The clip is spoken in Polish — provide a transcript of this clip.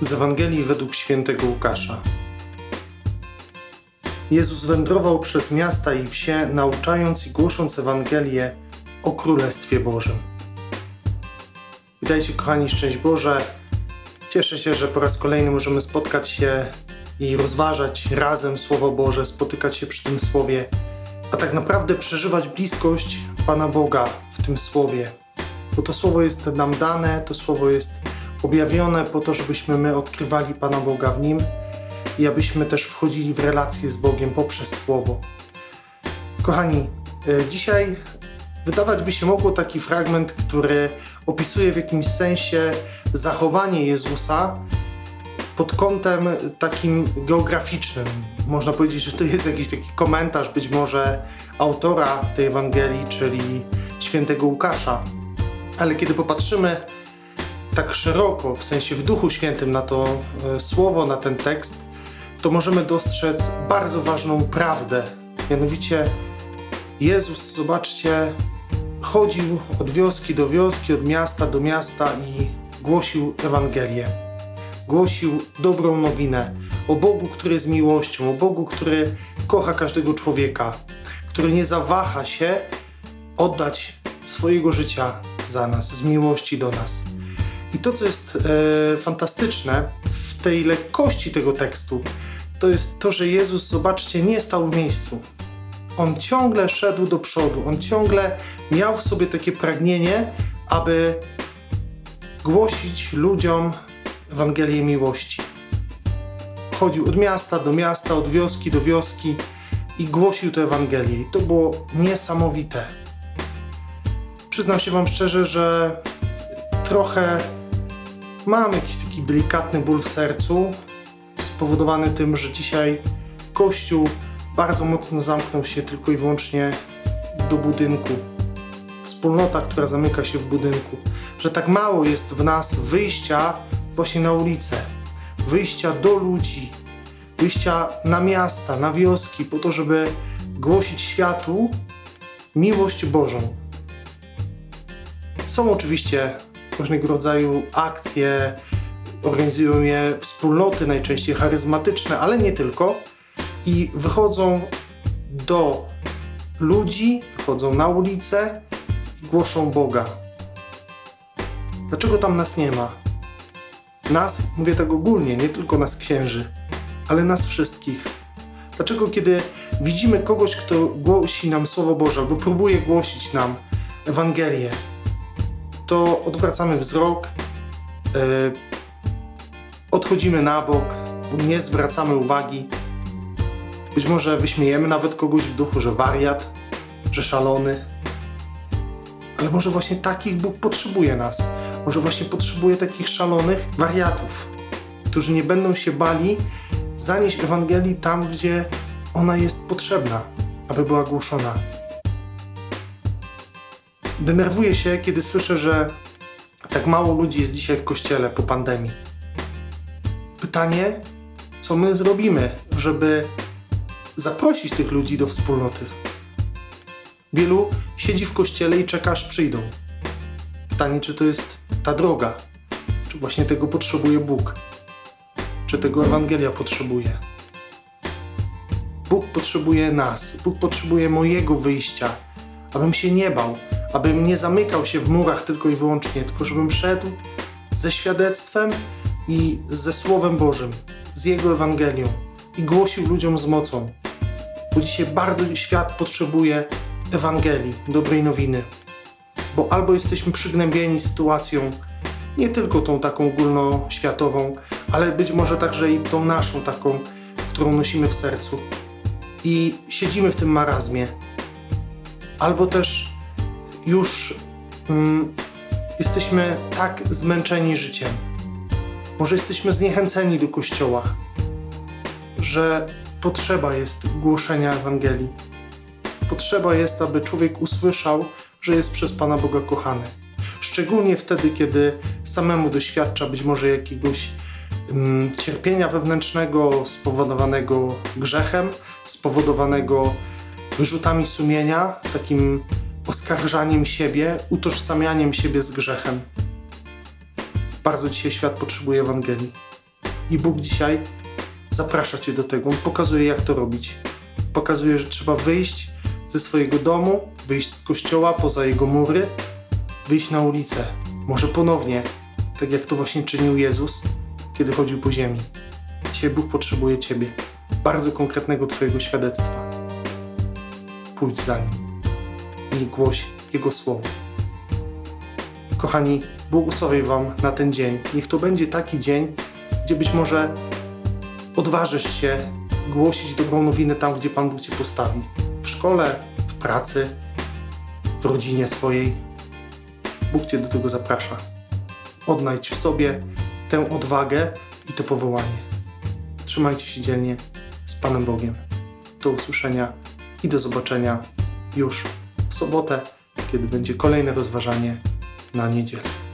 Z Ewangelii według świętego Łukasza. Jezus wędrował przez miasta i wsie, nauczając i głosząc Ewangelię o Królestwie Bożym. Witajcie, kochani, szczęść Boże. Cieszę się, że po raz kolejny możemy spotkać się i rozważać razem Słowo Boże, spotykać się przy tym Słowie, a tak naprawdę przeżywać bliskość Pana Boga w tym Słowie. Bo to Słowo jest nam dane, to Słowo jest objawione po to, żebyśmy my odkrywali Pana Boga w Nim i abyśmy też wchodzili w relacje z Bogiem poprzez Słowo. Kochani, e, dzisiaj wydawać by się mogło taki fragment, który opisuje w jakimś sensie zachowanie Jezusa pod kątem takim geograficznym. Można powiedzieć, że to jest jakiś taki komentarz być może autora tej Ewangelii, czyli świętego Łukasza. Ale kiedy popatrzymy tak szeroko, w sensie w Duchu Świętym na to e, słowo, na ten tekst, to możemy dostrzec bardzo ważną prawdę. Mianowicie Jezus, zobaczcie, chodził od wioski do wioski, od miasta do miasta i głosił Ewangelię. Głosił dobrą nowinę o Bogu, który jest miłością, o Bogu, który kocha każdego człowieka, który nie zawaha się oddać swojego życia za nas, z miłości do nas. I to, co jest e, fantastyczne w tej lekkości tego tekstu, to jest to, że Jezus, zobaczcie, nie stał w miejscu. On ciągle szedł do przodu, on ciągle miał w sobie takie pragnienie, aby głosić ludziom Ewangelię miłości. Chodził od miasta do miasta, od wioski do wioski i głosił tę Ewangelię. I to było niesamowite. Przyznam się Wam szczerze, że trochę mam jakiś taki delikatny ból w sercu, spowodowany tym, że dzisiaj Kościół bardzo mocno zamknął się tylko i wyłącznie do budynku. Wspólnota, która zamyka się w budynku. Że tak mało jest w nas wyjścia właśnie na ulicę, wyjścia do ludzi, wyjścia na miasta, na wioski, po to, żeby głosić światu miłość Bożą. Są oczywiście różnego rodzaju akcje, organizują je wspólnoty, najczęściej charyzmatyczne, ale nie tylko. I wychodzą do ludzi, wychodzą na ulicę i głoszą Boga. Dlaczego tam nas nie ma? Nas, mówię tak ogólnie, nie tylko nas księży, ale nas wszystkich. Dlaczego, kiedy widzimy kogoś, kto głosi nam Słowo Boże albo próbuje głosić nam Ewangelię, to odwracamy wzrok, yy, odchodzimy na bok, nie zwracamy uwagi. Być może wyśmiejemy nawet kogoś w duchu, że wariat, że szalony. Ale może właśnie takich Bóg potrzebuje nas. Może właśnie potrzebuje takich szalonych wariatów, którzy nie będą się bali zanieść Ewangelii tam, gdzie ona jest potrzebna, aby była głoszona. Denerwuję się, kiedy słyszę, że tak mało ludzi jest dzisiaj w kościele po pandemii. Pytanie, co my zrobimy, żeby zaprosić tych ludzi do wspólnoty? Wielu siedzi w kościele i czeka, aż przyjdą. Pytanie, czy to jest ta droga? Czy właśnie tego potrzebuje Bóg? Czy tego Ewangelia potrzebuje? Bóg potrzebuje nas. Bóg potrzebuje mojego wyjścia, abym się nie bał, abym nie zamykał się w murach tylko i wyłącznie, tylko żebym szedł ze świadectwem i ze Słowem Bożym, z Jego Ewangelią i głosił ludziom z mocą. Bo dzisiaj bardzo świat potrzebuje Ewangelii, dobrej nowiny. Bo albo jesteśmy przygnębieni sytuacją, nie tylko tą taką ogólnoświatową, ale być może także i tą naszą taką, którą nosimy w sercu. I siedzimy w tym marazmie. Albo też już mm, jesteśmy tak zmęczeni życiem. Może jesteśmy zniechęceni do kościoła, że potrzeba jest głoszenia Ewangelii. Potrzeba jest, aby człowiek usłyszał, że jest przez Pana Boga kochany. Szczególnie wtedy, kiedy samemu doświadcza być może jakiegoś mm, cierpienia wewnętrznego spowodowanego grzechem, spowodowanego wyrzutami sumienia, takim oskarżaniem siebie, utożsamianiem siebie z grzechem. Bardzo dzisiaj świat potrzebuje Ewangelii. I Bóg dzisiaj zaprasza Cię do tego. On pokazuje, jak to robić. Pokazuje, że trzeba wyjść ze swojego domu, wyjść z kościoła poza jego mury, wyjść na ulicę. Może ponownie, tak jak to właśnie czynił Jezus, kiedy chodził po ziemi. Dzisiaj Bóg potrzebuje Ciebie, bardzo konkretnego Twojego świadectwa. Pójdź za Nim i głoś Jego słowo. Kochani, błogosławię Wam na ten dzień. Niech to będzie taki dzień, gdzie być może odważysz się głosić dobrą nowinę tam, gdzie Pan Bóg Cię postawi. W szkole, w pracy, w rodzinie swojej. Bóg Cię do tego zaprasza. Odnajdź w sobie tę odwagę i to powołanie. Trzymajcie się dzielnie z Panem Bogiem. Do usłyszenia i do zobaczenia już sobotę, kiedy będzie kolejne rozważanie na niedzielę.